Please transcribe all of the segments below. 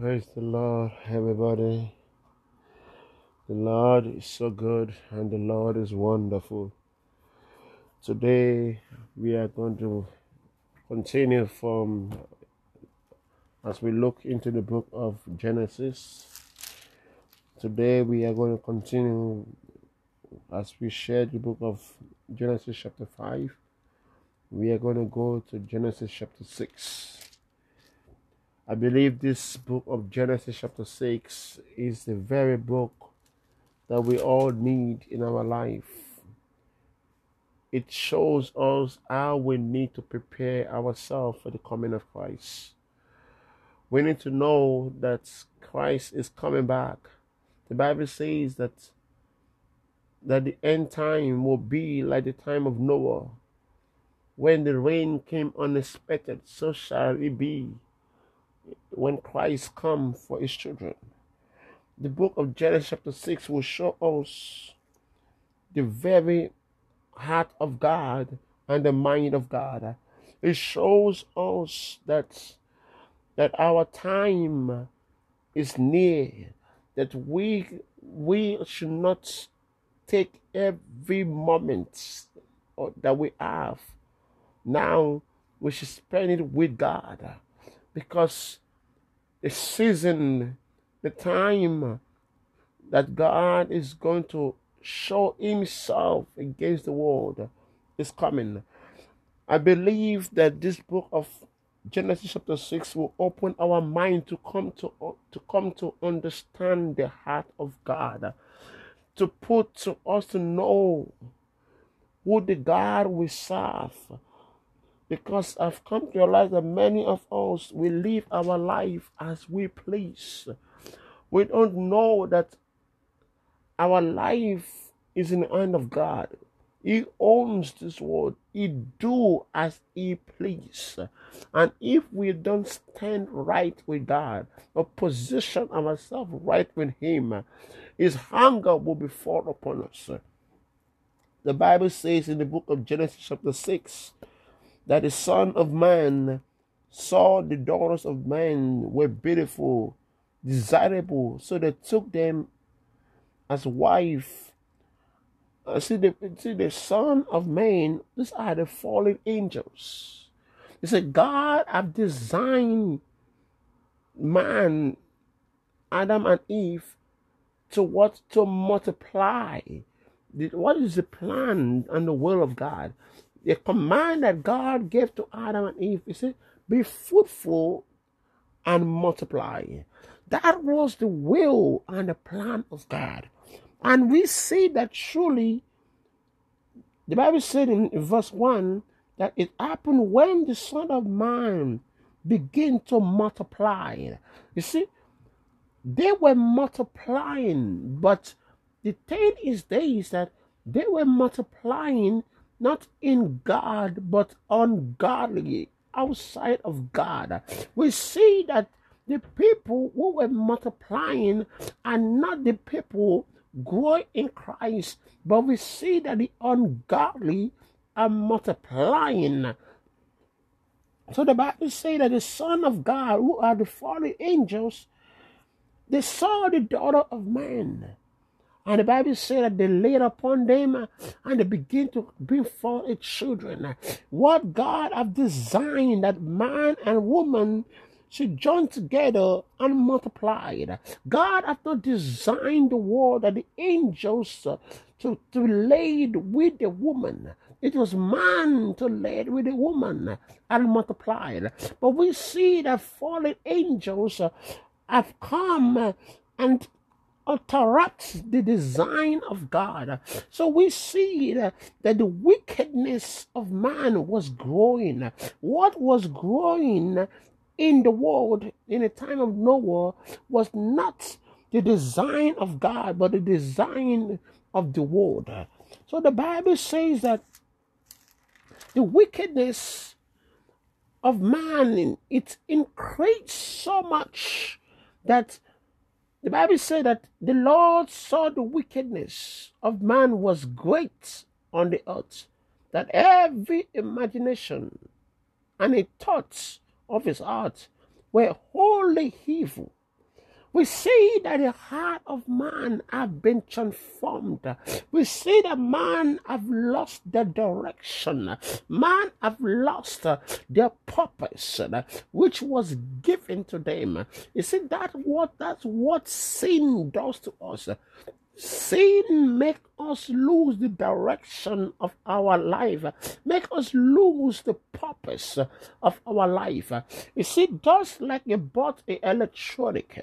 Praise the Lord, everybody. The Lord is so good and the Lord is wonderful. Today we are going to continue from as we look into the book of Genesis. Today we are going to continue as we share the book of Genesis chapter 5. We are going to go to Genesis chapter 6. I believe this book of Genesis chapter 6 is the very book that we all need in our life. It shows us how we need to prepare ourselves for the coming of Christ. We need to know that Christ is coming back. The Bible says that that the end time will be like the time of Noah. When the rain came unexpected, so shall it be when Christ come for his children. The book of Genesis chapter 6 will show us the very heart of God and the mind of God. It shows us that that our time is near, that we we should not take every moment that we have now we should spend it with God because the season, the time that God is going to show Himself against the world is coming. I believe that this book of Genesis chapter 6 will open our mind to come to to come to understand the heart of God to put to us to know who the God we serve because I've come to realize that many of us we live our life as we please. We don't know that our life is in the hand of God. He owns this world. He do as he please. And if we don't stand right with God or position ourselves right with him, his hunger will be fall upon us. The Bible says in the book of Genesis chapter 6 that the Son of Man saw the daughters of men were beautiful, desirable, so they took them as wife. Uh, see, the, see, the Son of Man, these are the fallen angels. He said, God have designed man, Adam and Eve, to what? To multiply. What is the plan and the will of God? The command that God gave to Adam and Eve, he said, be fruitful and multiply. That was the will and the plan of God. And we see that truly, the Bible said in verse 1 that it happened when the Son of Man began to multiply. You see, they were multiplying, but the thing is there is that they were multiplying not in God, but ungodly, outside of God. We see that the people who were multiplying are not the people growing in Christ, but we see that the ungodly are multiplying. So the Bible says that the Son of God, who are the fallen angels, they saw the daughter of man and the Bible said that they laid upon them and they begin to bring forth children. What God have designed that man and woman should join together and multiply. God has not designed the world that the angels to, to laid with the woman. It was man to laid with the woman and multiplied. But we see that fallen angels have come and interrupts the design of God. So we see that, that the wickedness of man was growing. What was growing in the world in the time of Noah was not the design of God, but the design of the world. So the Bible says that the wickedness of man it increased so much that the Bible said that the Lord saw the wickedness of man was great on the earth, that every imagination and a thoughts of his heart were wholly evil We see that the heart of man have been transformed. We see that man have lost the direction. Man have lost uh, their purpose, uh, which was given to them. You see that what that's what sin does to us. Sin make us lose the direction of our life, make us lose the purpose of our life. You see, just like you bought a electronic,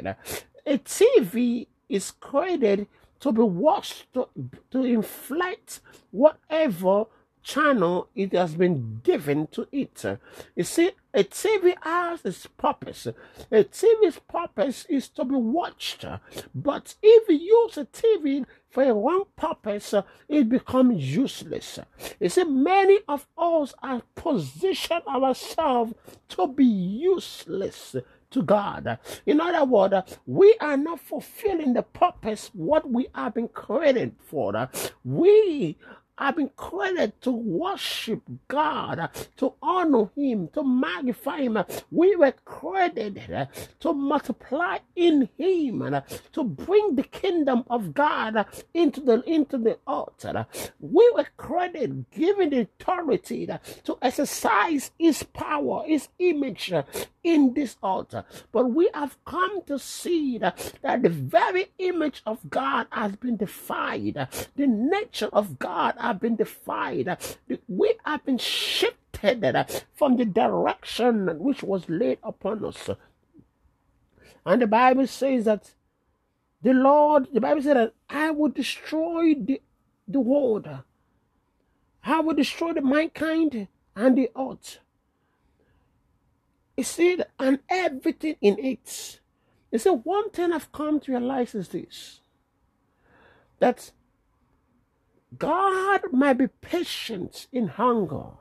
a TV is created to be watched to, to inflate whatever channel it has been given to it. You see, a TV has its purpose. A TV's purpose is to be watched. But if you use a TV for a wrong purpose, it becomes useless. You see, many of us have positioned ourselves to be useless to God. In other words, we are not fulfilling the purpose what we have been created for. We I've been created to worship God, to honor Him, to magnify Him. We were created uh, to multiply in Him, uh, to bring the kingdom of God into the into the earth. Uh, we were created, given the authority to exercise His power, His image in this altar. But we have come to see that, that the very image of God has been defied. The nature of God have been defied. We have been shifted from the direction which was laid upon us. And the Bible says that the Lord, the Bible says that I will destroy the, the world. I will destroy the mankind and the earth. You see, and everything in it. You see, one thing I've come to realize is this that God might be patient in hunger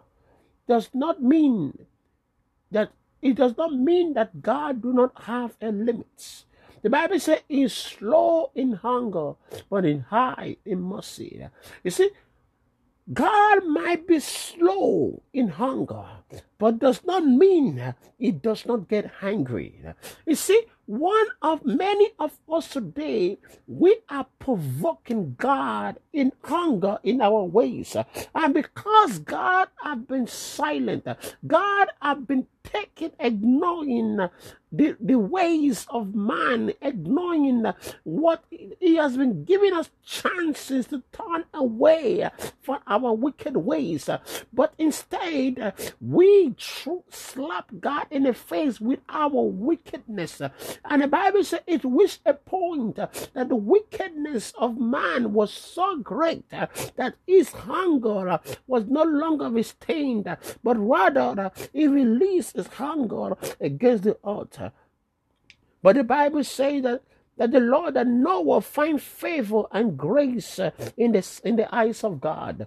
does not mean that it does not mean that God do not have a limit. The Bible says he's slow in hunger, but in high in mercy. You see, God might be slow in hunger, but does not mean he does not get hungry. You see, one of many of us today, we are provoking God in hunger in our ways. And because God have been silent, God have been taking, ignoring the, the ways of man, ignoring what he has been giving us chances to turn away from our wicked ways. But instead, we slap God in the face with our wickedness and the Bible says it reached a point that the wickedness of man was so great that his hunger was no longer restrained, but rather he released his hunger against the altar. But the Bible says that that the Lord that Noah find favor and grace in the, in the eyes of God.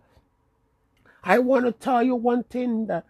I want to tell you one thing that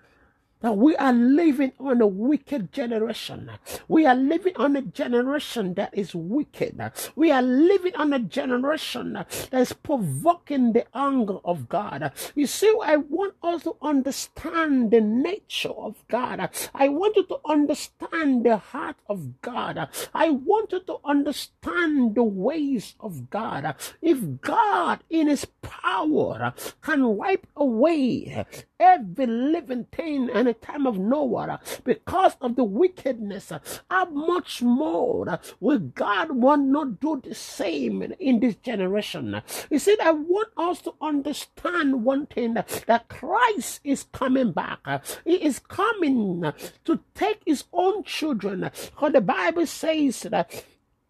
that we are living on a wicked generation. We are living on a generation that is wicked. We are living on a generation that is provoking the anger of God. You see, I want us to understand the nature of God. I want you to understand the heart of God. I want you to understand the ways of God. If God, in His power, can wipe away every living thing and a time of Noah uh, because of the wickedness. Uh, how much more uh, will God want not do the same in this generation? He said, I want us to understand one thing that Christ is coming back. He is coming to take his own children. Because the Bible says that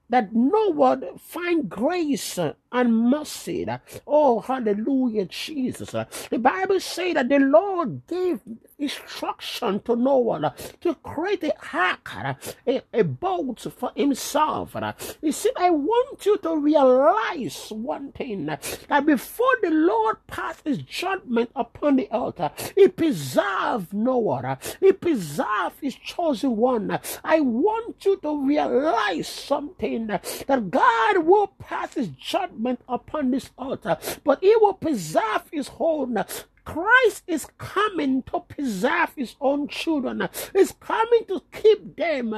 that Noah find grace and mercy. Oh, hallelujah, Jesus. The Bible says that the Lord gave instruction to Noah to create a ark, a, a boat for himself. You see, I want you to realize one thing that before the Lord passed his judgment upon the altar, he preserved Noah, he preserved his chosen one. I want you to realize something that God will pass his judgment upon this altar, but he will preserve his wholeness. Christ is coming to preserve his own children. He's coming to keep them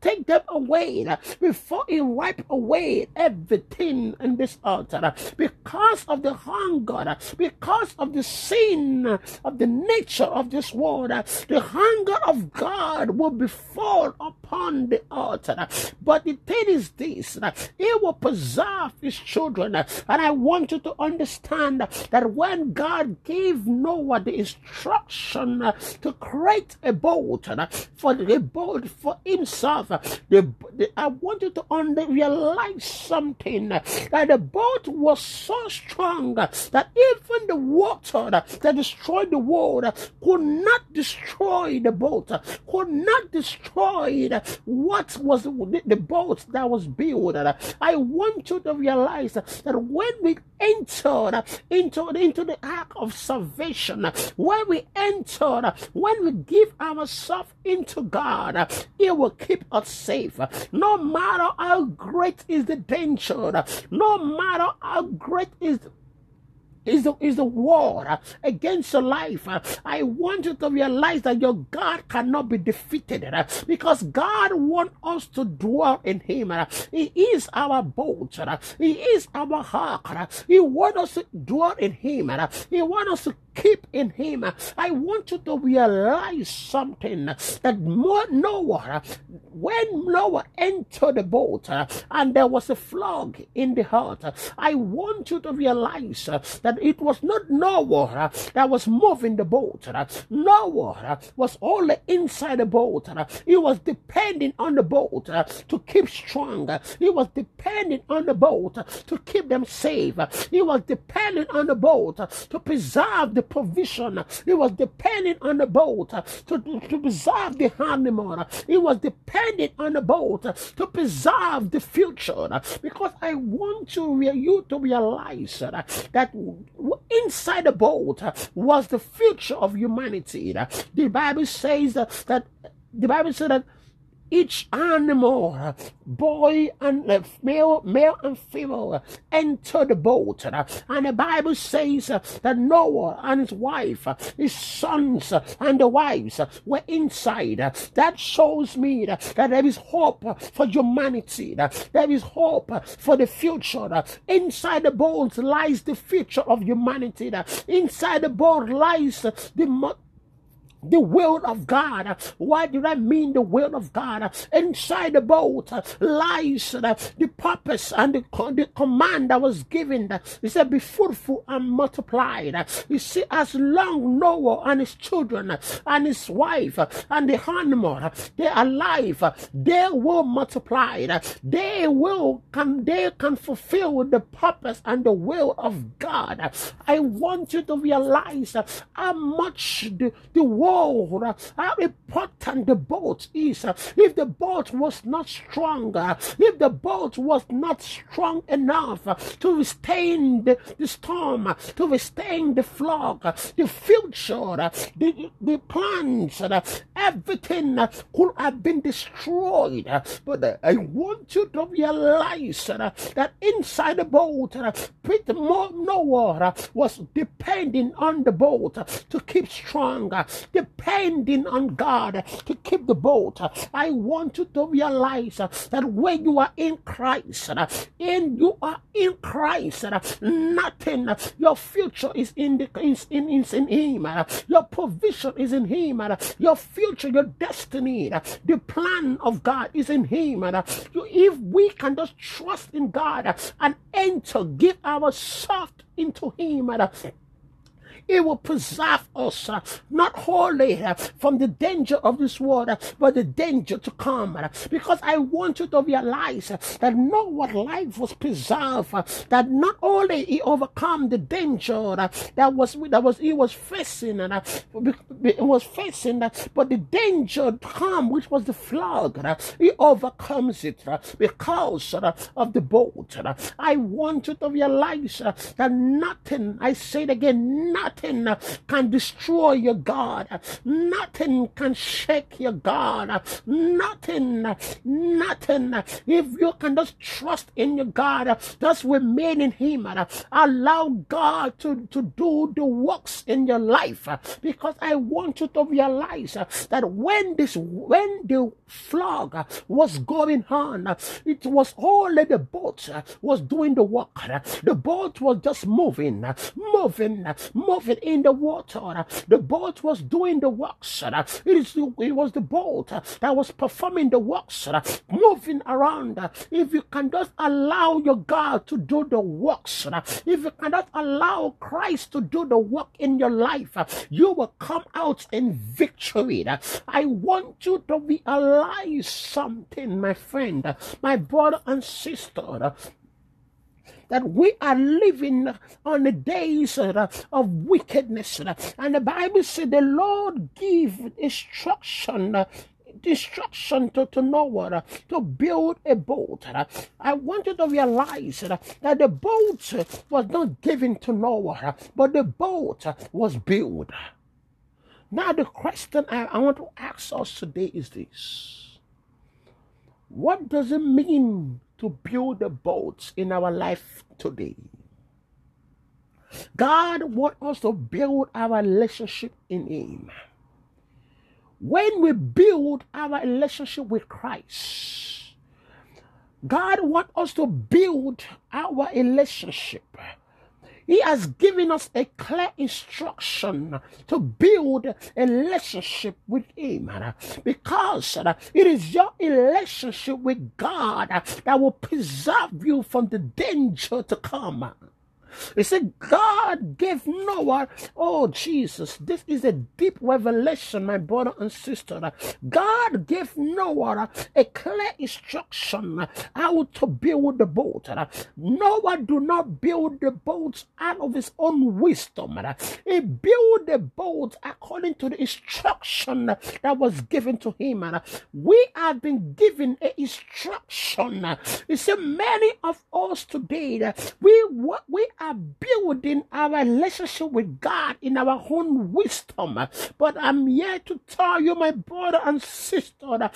take them away before He wipe away everything in this altar because of the hunger, because of the sin of the nature of this world. The hunger of God will be fall upon the altar. But the thing is this He will preserve His children. And I want you to understand that when God gave Noah the instruction to create a boat for the boat for himself, the, the, I want you to under, realize something that the boat was so strong that even the water that destroyed the world could not destroy the boat, could not destroy what was the, the boat that was built. I want you to realize that when we enter into, into the ark of salvation, when we enter, when we give ourselves into God, He will keep us safe. No matter how great is the danger, no matter how great is is the, is the war against your life. I want you to realize that your God cannot be defeated because God wants us to dwell in Him. He is our boat. He is our ark. He wants us to dwell in Him. He wants us to keep in him. I want you to realize something that Noah, when Noah entered the boat and there was a flood in the heart, I want you to realize that it was not Noah that was moving the boat. Noah was only inside the boat. He was depending on the boat to keep strong. He was depending on the boat to keep them safe. He was depending on the boat to preserve the provision. He was depending on the boat to, to preserve the animal. He was depending on the boat to preserve the future. Because I want you, you to realize that inside the boat was the future of humanity. The Bible says that the Bible says that each animal, boy and uh, male, male and female, enter the boat. And the Bible says that Noah and his wife, his sons and the wives were inside. That shows me that there is hope for humanity. There is hope for the future. Inside the boat lies the future of humanity. Inside the boat lies the the will of God. Why did I mean the will of God? Inside the boat lies the purpose and the, the command that was given. He said, Be fruitful and multiplied. You see, as long Noah and his children and his wife and the animal they are alive, they will multiply. They will can they can fulfill the purpose and the will of God. I want you to realize how much the, the how important the boat is. Uh, if the boat was not stronger, uh, if the boat was not strong enough uh, to withstand the, the storm, to withstand the flood, the future, the, the plans, everything could have been destroyed. But I want you to realize that inside the boat, Peter Noah was depending on the boat to keep strong depending on God to keep the boat. I want you to realize that when you are in Christ, and you are in Christ, nothing, your future is in the is in, is in Him. Your provision is in Him. Your future, your destiny, the plan of God is in Him. If we can just trust in God and enter, give our ourselves into Him it will preserve us uh, not wholly uh, from the danger of this world, uh, but the danger to come. Uh, because I want you to realize uh, that not Noah's life was preserved, uh, that not only he overcome the danger that was that was he was facing, and was facing, but the danger to come, which was the flood, he overcomes it because of the boat. I want you to realize that nothing, I say it again, nothing Nothing can destroy your God. Nothing can shake your God. Nothing, nothing. If you can just trust in your God, just remain in Him. Allow God to, to do the works in your life. Because I want you to realize that when this when the flood was going on, it was only the boat was doing the work. The boat was just moving, moving, moving in the water. The boat was doing the works. It, is, it was the boat that was performing the works, moving around. If you can just allow your God to do the works, if you cannot allow Christ to do the work in your life, you will come out in victory. I want you to realize something, my friend, my brother and sister that we are living on the days uh, of wickedness. And the Bible said the Lord give instruction uh, instruction to, to Noah uh, to build a boat. I want you to realize that the boat was not given to Noah, but the boat was built. Now, the question I, I want to ask us today is this What does it mean to build the boat in our life today? God wants us to build our relationship in Him. When we build our relationship with Christ, God wants us to build our relationship he has given us a clear instruction to build a relationship with Him because it is your relationship with God that will preserve you from the danger to come. He said, God gave Noah, oh Jesus, this is a deep revelation, my brother and sister. God gave Noah a clear instruction how to build the boat. Noah do not build the boat out of his own wisdom. He built the boat according to the instruction that was given to him. We have been given an instruction. You see, many of us today, we, we are building our relationship with God in our own wisdom. But I'm here to tell you, my brother and sister,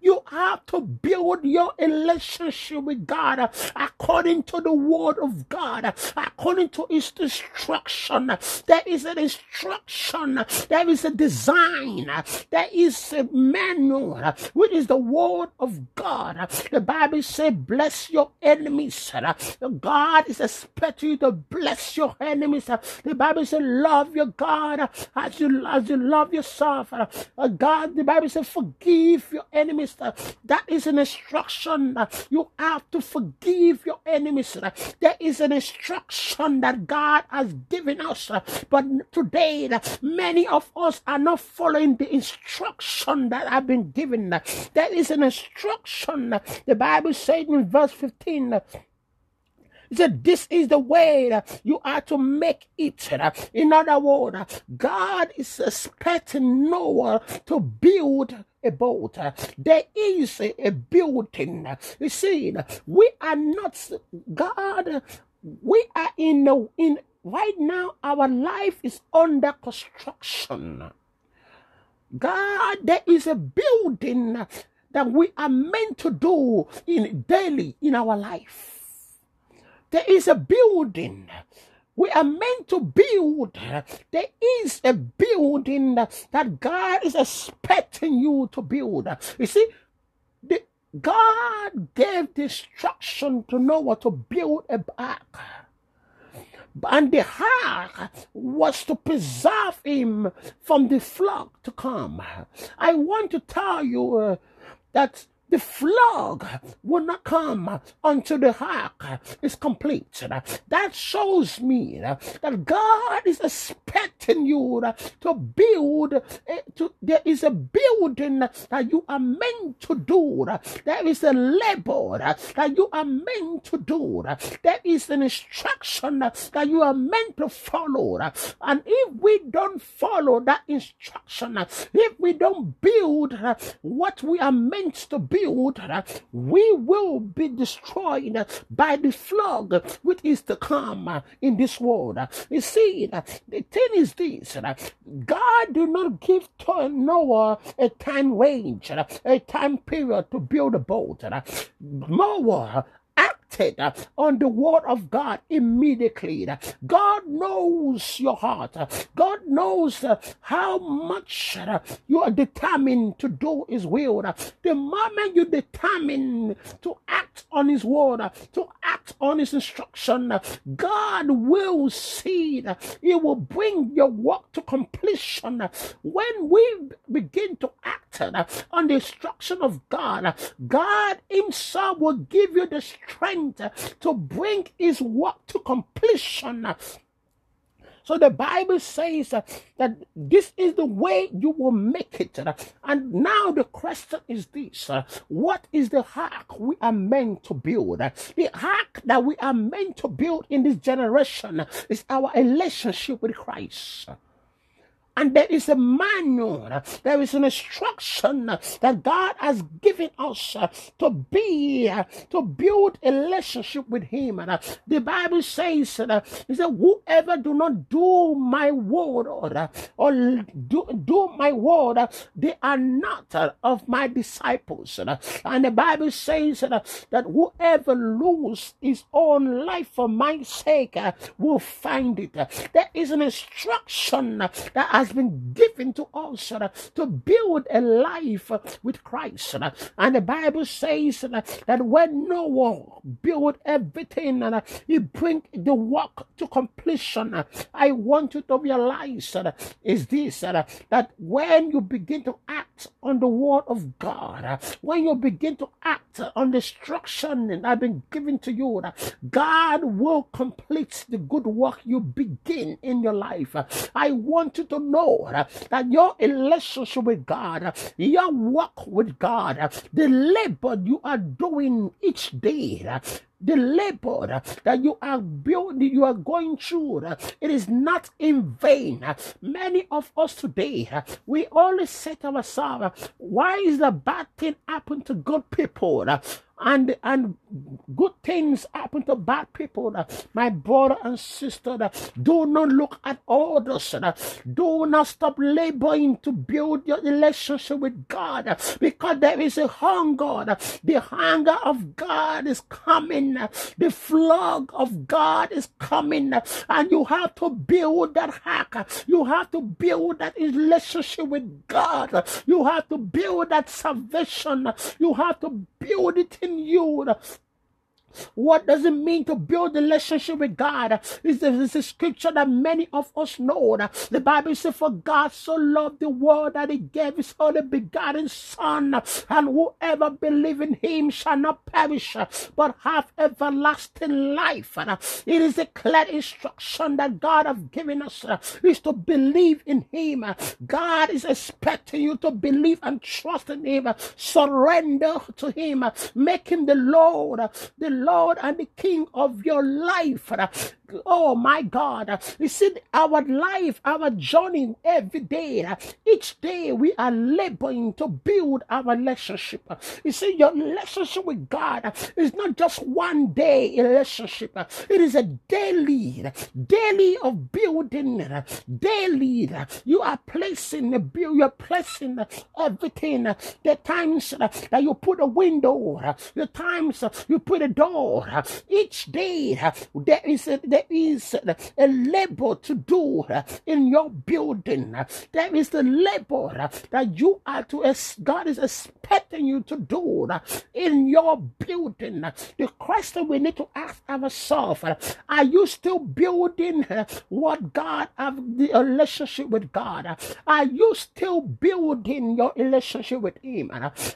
you have to build your relationship with God according to the word of God, according to his instruction. There is an instruction, there is a design, there is a manual, which is the word of God. The Bible says, Bless your enemies. God is expecting you to bless your enemies. The Bible says, love your God as you, as you love yourself. Uh, God, the Bible says, forgive your enemies. Uh, that is an instruction. Uh, you have to forgive your enemies. There is an instruction that God has given us. But today, many of us are not following the instruction that have been given. There is an instruction. The Bible says in verse 15, said, This is the way that you are to make it. In other words, God is expecting Noah to build a boat. There is a, building. You see, we are not God. We are in the in right now. Our life is under construction. God, there is a building that we are meant to do in daily in our life. There is a building. We are meant to build. There is a building that God is expecting you to build. You see, the, God gave instruction to Noah to build a ark. And the ark was to preserve him from the flood to come. I want to tell you uh, that the flood will not come until the ark is complete. That shows me that God is expecting you to build. Eh, to, there is a building that you are meant to do. There is a labor that you are meant to do. There is an instruction that you are meant to follow. And if we don't follow that instruction, if we don't build what we are meant to build, build, uh, we will be destroyed uh, by the flood which is to come uh, in this world. You see, the thing is this God did not give to Noah a time range, a time period to build a boat. Noah acted uh, on the word of God immediately. God knows your heart. God knows uh, how much uh, you are determined to do His will. The moment you determine to act on His word, to act on His instruction, God will see He will bring your work to completion. When we begin to act on the instruction of God, God Himself will give you the strength to bring his work to completion. So the Bible says uh, that this is the way you will make it. And now the question is this uh, What is the ark we are meant to build? the ark that we are meant to build in this generation is our relationship with Christ. And there is a manual, there is an instruction that God has given us to be, to build a relationship with Him. And The Bible says, He said, Whoever do not do my word or do, do my word, they are not of my disciples. And the Bible says that whoever lose his own life for my sake will find it. There is an instruction that has has been given to us uh, to build a life uh, with Christ. Uh, and the Bible says that when Noah built everything and he bring the work to completion, I want you to realize is this that when you begin to act on the word of God, when you begin to act on the instruction that have been given to you, God will complete the good work you begin in your life. I want you to know know that your relationship with God, your work with God, the labor you are doing each day, the labor that you are building, you are going through, it is not in vain. Many of us today, we always say to ourselves, why is the bad thing happen to good people? and and good things happen to bad people. My brother and sister, do not look at others. Do not stop laboring to build your relationship with God because there is a hunger. The hunger of God is coming. The flood of God is coming, and you have to build that hack. You have to build that relationship with God. You have to build that salvation. You have to build it in you. What does it mean to build a relationship with God? Is this a scripture that many of us know? The Bible says, For God so loved the world that he gave his only begotten Son, and whoever believe in him shall not perish, but have everlasting life. It is a clear instruction that God has given us is to believe in him. God is expecting you to believe and trust in him, surrender to him, make him the Lord, the Lord and the King of your life. Oh my God. You see, our life, our journey every day, each day we are laboring to build our relationship. You see, your relationship with God is not just one day relationship, it is a daily, daily of building, daily. You are placing the build, you're placing everything. The times that you put a window, the times you put a door, each day there is a, there is a labor to do uh, in your building. There is the labor uh, that you are to, God is expecting you to do uh, in your building. The question we need to ask ourselves are you still building what God, the relationship with God? Are you still building your relationship with Him?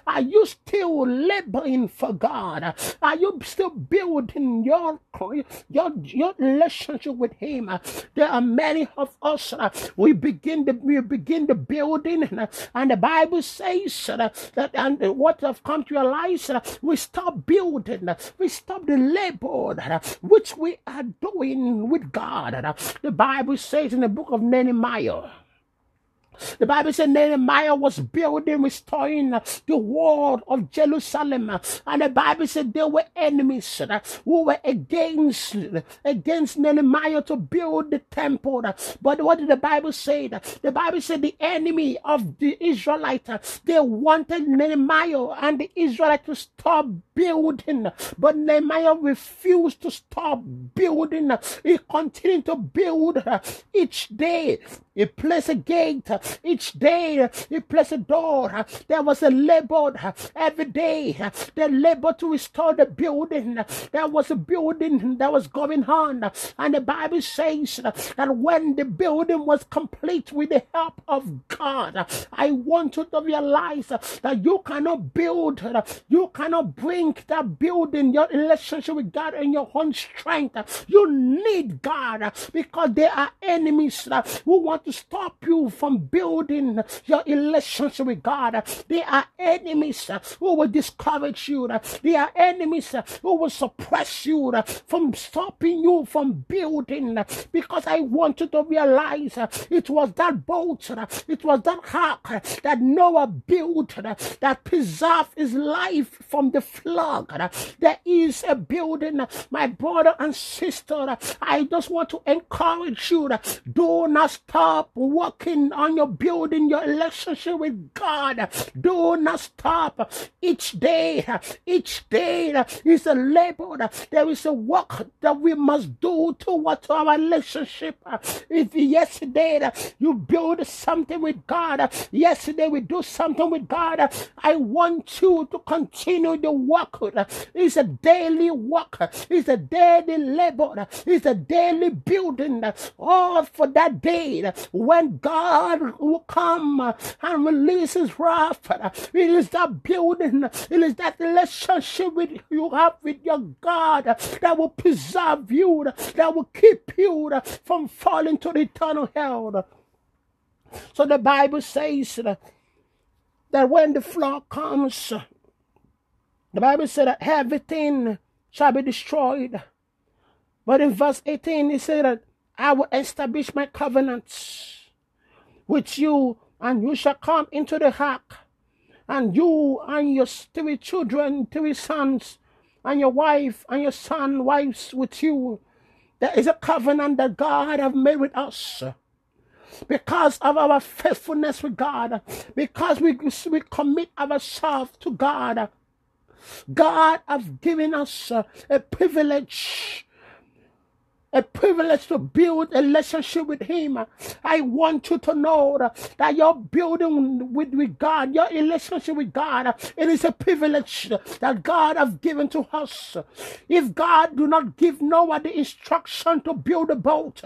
Are you still laboring for God? Are you still building your your your relationship with Him. There are many of us. Uh, we begin the we begin the building, uh, and the Bible says uh, that and what have come to realize we stop building, we stop the labor which we are doing with God. The Bible says in the book of Nehemiah. The Bible said Nehemiah was building, restoring the wall of Jerusalem. And the Bible said there were enemies who were against, against Nehemiah to build the temple. But what did the Bible say? The Bible said the enemy of the Israelites, they wanted Nehemiah and the Israelites to stop building. But Nehemiah refused to stop building. He continued to build each day. He placed a gate each day. He placed a door. There was a labor uh, every day. Uh, the labor to restore the building. Uh, there was a building that was going on. And the Bible says that when the building was complete with the help of God, I want you to realize that you cannot build, you cannot bring that building, your relationship with God in your own strength. You need God because there are enemies who want to stop you from building your relationship with God. There are enemies who will discourage you. There are enemies who will suppress you from stopping you from building. Because I want you to realize it was that boat, it was that ark that Noah built that preserved his life from the flood. There is a building, my brother and sister. I just want to encourage you. Do not stop stop working on your building your relationship with God. Do not stop. Each day, each day is a labor. There is a work that we must do towards our relationship. If yesterday you build something with God, yesterday we do something with God, I want you to continue the work. It's a daily work. It's a daily labor. It's a daily building. All for that day when God will come uh, and release his wrath, it is that building, it is that relationship with you have with your God that will preserve you, that will keep you from falling to the eternal hell. So the Bible says that when the flood comes, the Bible said that everything shall be destroyed. But in verse 18, it said that I will establish my covenants with you, and you shall come into the ark, and you and your three children, three sons, and your wife and your son, wives with you. There is a covenant that God have made with us because of our faithfulness with God, because we, we commit ourselves to God. God have given us a privilege a privilege to build a relationship with Him. I want you to know that your building with, with God, your relationship with God, it is a privilege that God has given to us. If God do not give Noah the instruction to build a boat,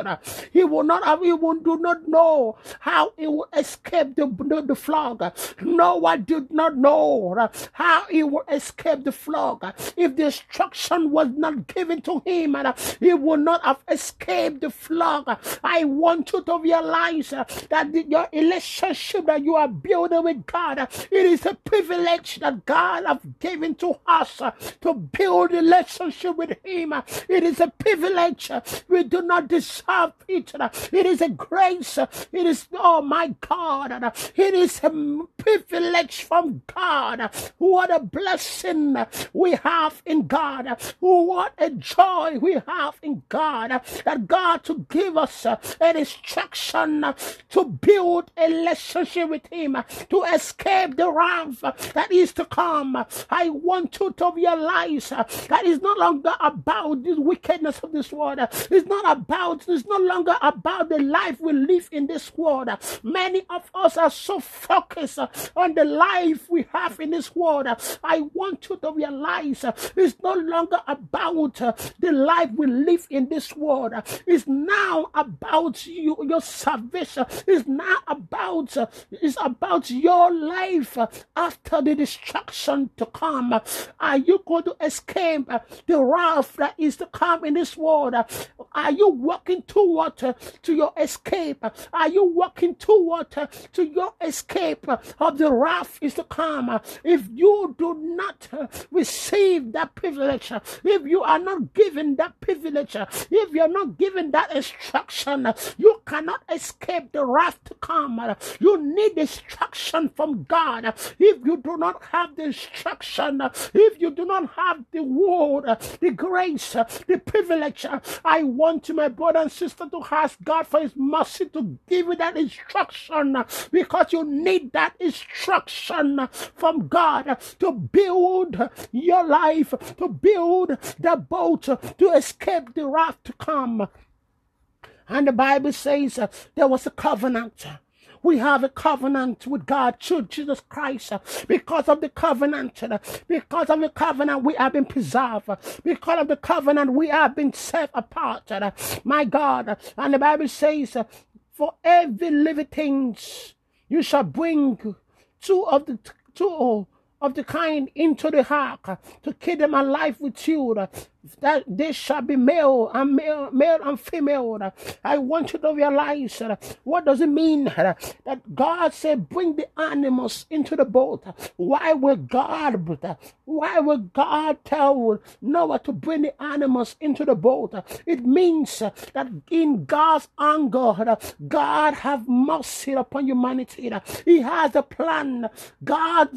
he will not have, he will do not know how he will escape the, the, the flood. Noah did not know how he will escape the flood. If the instruction was not given to him, he would not have have escaped the flood. I want you to realize that your relationship that you are building with God, it is a privilege that God has given to us to build a relationship with Him. It is a privilege. We do not deserve it. It is a grace. It is, oh my God, it is a privilege from God. What a blessing we have in God. What a joy we have in God. God, that God to give us uh, an instruction uh, to build a relationship with Him, uh, to escape the wrath that is to come. I want you to realize that it's no longer about the wickedness of this world. It's not about, it's no longer about the life we live in this world. Many of us are so focused on the life we have in this world. I want you to realize it's no longer about the life we live in this world is now about you, your salvation. Is now about is about your life after the destruction to come. Are you going to escape the wrath that is to come in this world? Are you working toward to your escape? Are you working toward to your escape of the wrath is to come? If you do not receive that privilege, if you are not given that privilege, if if you're not given that instruction, you cannot escape the wrath to come. You need instruction from God. If you do not have the instruction, if you do not have the word, the grace, the privilege, I want you, my brother and sister, to ask God for His mercy to give you that instruction because you need that instruction from God to build your life, to build the boat, to escape the wrath to come. And the Bible says uh, there was a covenant. We have a covenant with God through Jesus Christ. Uh, because of the covenant, uh, because of the covenant, we have been preserved. Uh, because of the covenant, we have been set apart. My God. And the Bible says, for every living thing, you shall bring two of the two of the kind into the ark to keep them alive with you that they shall be male and male, male and female. I want you to realize uh, what does it mean uh, that God said, bring the animals into the boat. Why will God, why will God tell Noah to bring the animals into the boat? It means uh, that in God's anger, God have mercy upon humanity. He has a plan. God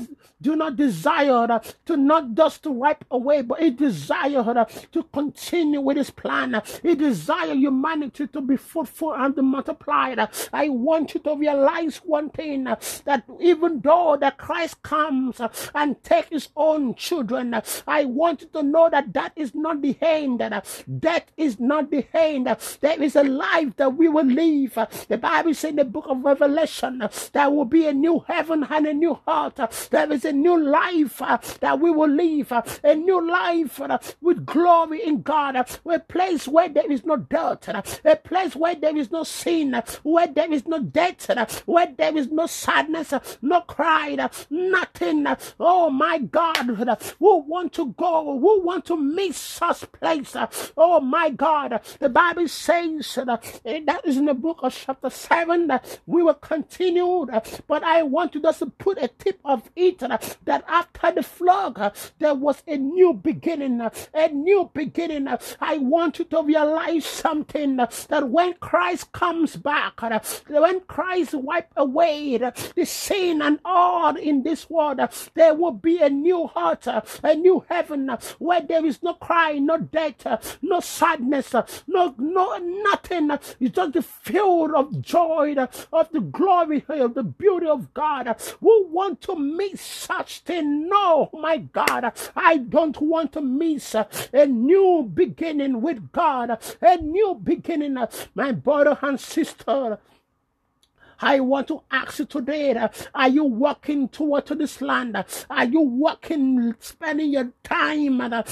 do not desire to not just to wipe away, but he desire to continue with his plan. He desires humanity to be fruitful and multiplied. I want you to realize one thing that even though that Christ comes and takes his own children, I want you to know that that is not the end. Death is not the end. There is a life that we will live. The Bible says in the book of Revelation, there will be a new heaven and a new heart. There is a new life uh, that we will live, a new life uh, with glory in God, a place where there is no dirt, a place where there is no sin, where there is no death, where there is no sadness, no cry, nothing. Oh my God, who want to go, who want to miss such place? Oh my God, the Bible says that is in the book of chapter 7 that we will continue, but I want to just put a tip of it that after the flood, there was a new beginning, a new beginning beginning, I want you to realize something that when Christ comes back, when Christ wipes away the sin and all in this world, there will be a new heart, a new heaven where there is no cry, no death, no sadness, no no nothing. It's just the field of joy, of the glory, of the beauty of God. Who want to miss such thing. No, my God, I don't want to miss new new beginning with God, a new beginning, my brother and sister. I want to ask you today, are you walking toward this land? Are you walking, spending your time uh,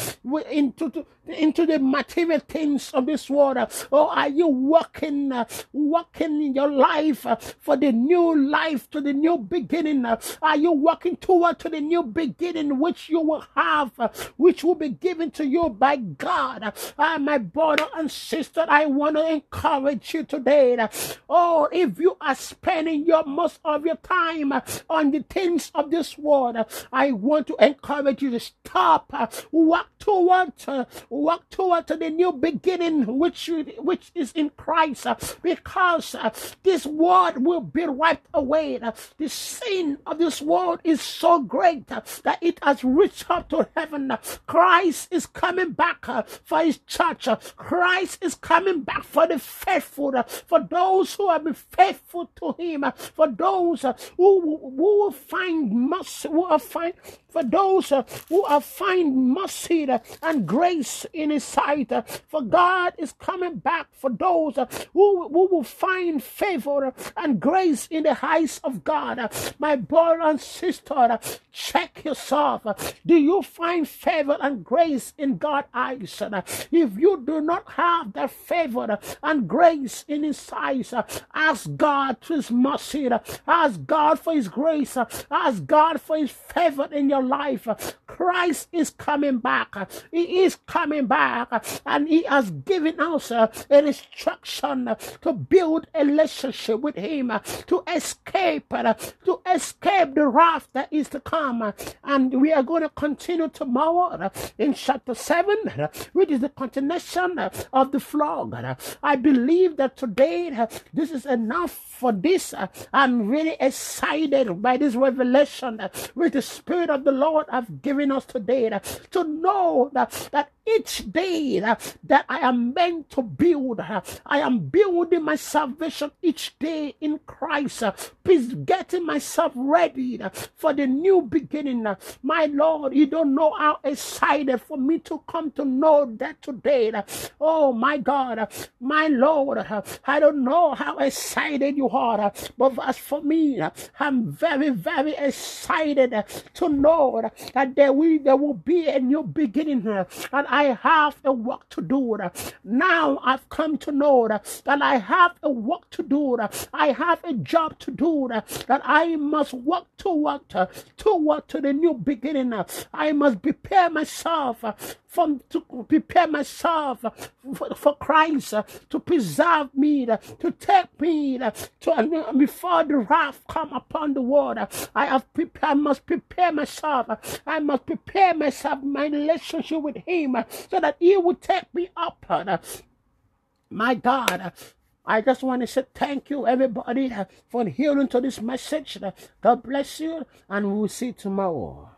into into the material things of this world? Or are you walking, uh, walking in your life uh, for the new life, to the new beginning? Are you walking toward to the new beginning which you will have, uh, which will be given to you by God? Uh, my brother and sister, I want to encourage you today. Oh, if you are spending your most of your time on the things of this world, I want to encourage you to stop, walk toward walk toward to the new beginning which which is in Christ uh, because uh, this world will be wiped away. Uh, the sin of this world is so great uh, that it has reached up to heaven. Uh, Christ is coming back uh, for his church. Christ is coming back for the faithful, for those who have been faithful to him, for those who, who will find mercy, who will find for those uh, who are find mercy uh, and grace in his sight. Uh, for God is coming back for those who, who will find favor and grace in the eyes of God. My brother and sister, check yourself. Do you find favor and grace in God's eyes? If you do not have that favor and grace in his eyes, ask God for his mercy. Ask God for his grace. Ask God for his favor in your life. Christ is coming back. He is coming back, and He has given us an instruction to build a relationship with Him, to escape, to escape the wrath that is to come. And we are going to continue tomorrow in chapter 7, which is the continuation of the flog. I believe that today this is enough for this. I'm really excited by this revelation with the Spirit of the Lord have given us today to know that, that each uh, day that I am meant to build, uh, I am building my salvation each day in Christ. Uh, please getting myself ready for the new beginning. My Lord, you don't know how excited for me to come to know that today. Oh my God, my Lord, I don't know how excited you are, but as for me, I'm very, very excited to know that there will, there will be a new beginning and I have a work to do. Now I've come to know that I have a work to do. I have a job to do. That I must work toward toward to the new beginning. I must prepare myself from to prepare myself for, for Christ to preserve me, to take me to before the wrath come upon the world. I have I must prepare myself. I must prepare myself my relationship with Him so that He will take me up. Uh, my God, uh, I just want to say thank you, everybody, uh, for hearing to this message. God bless you, and we will see tomorrow.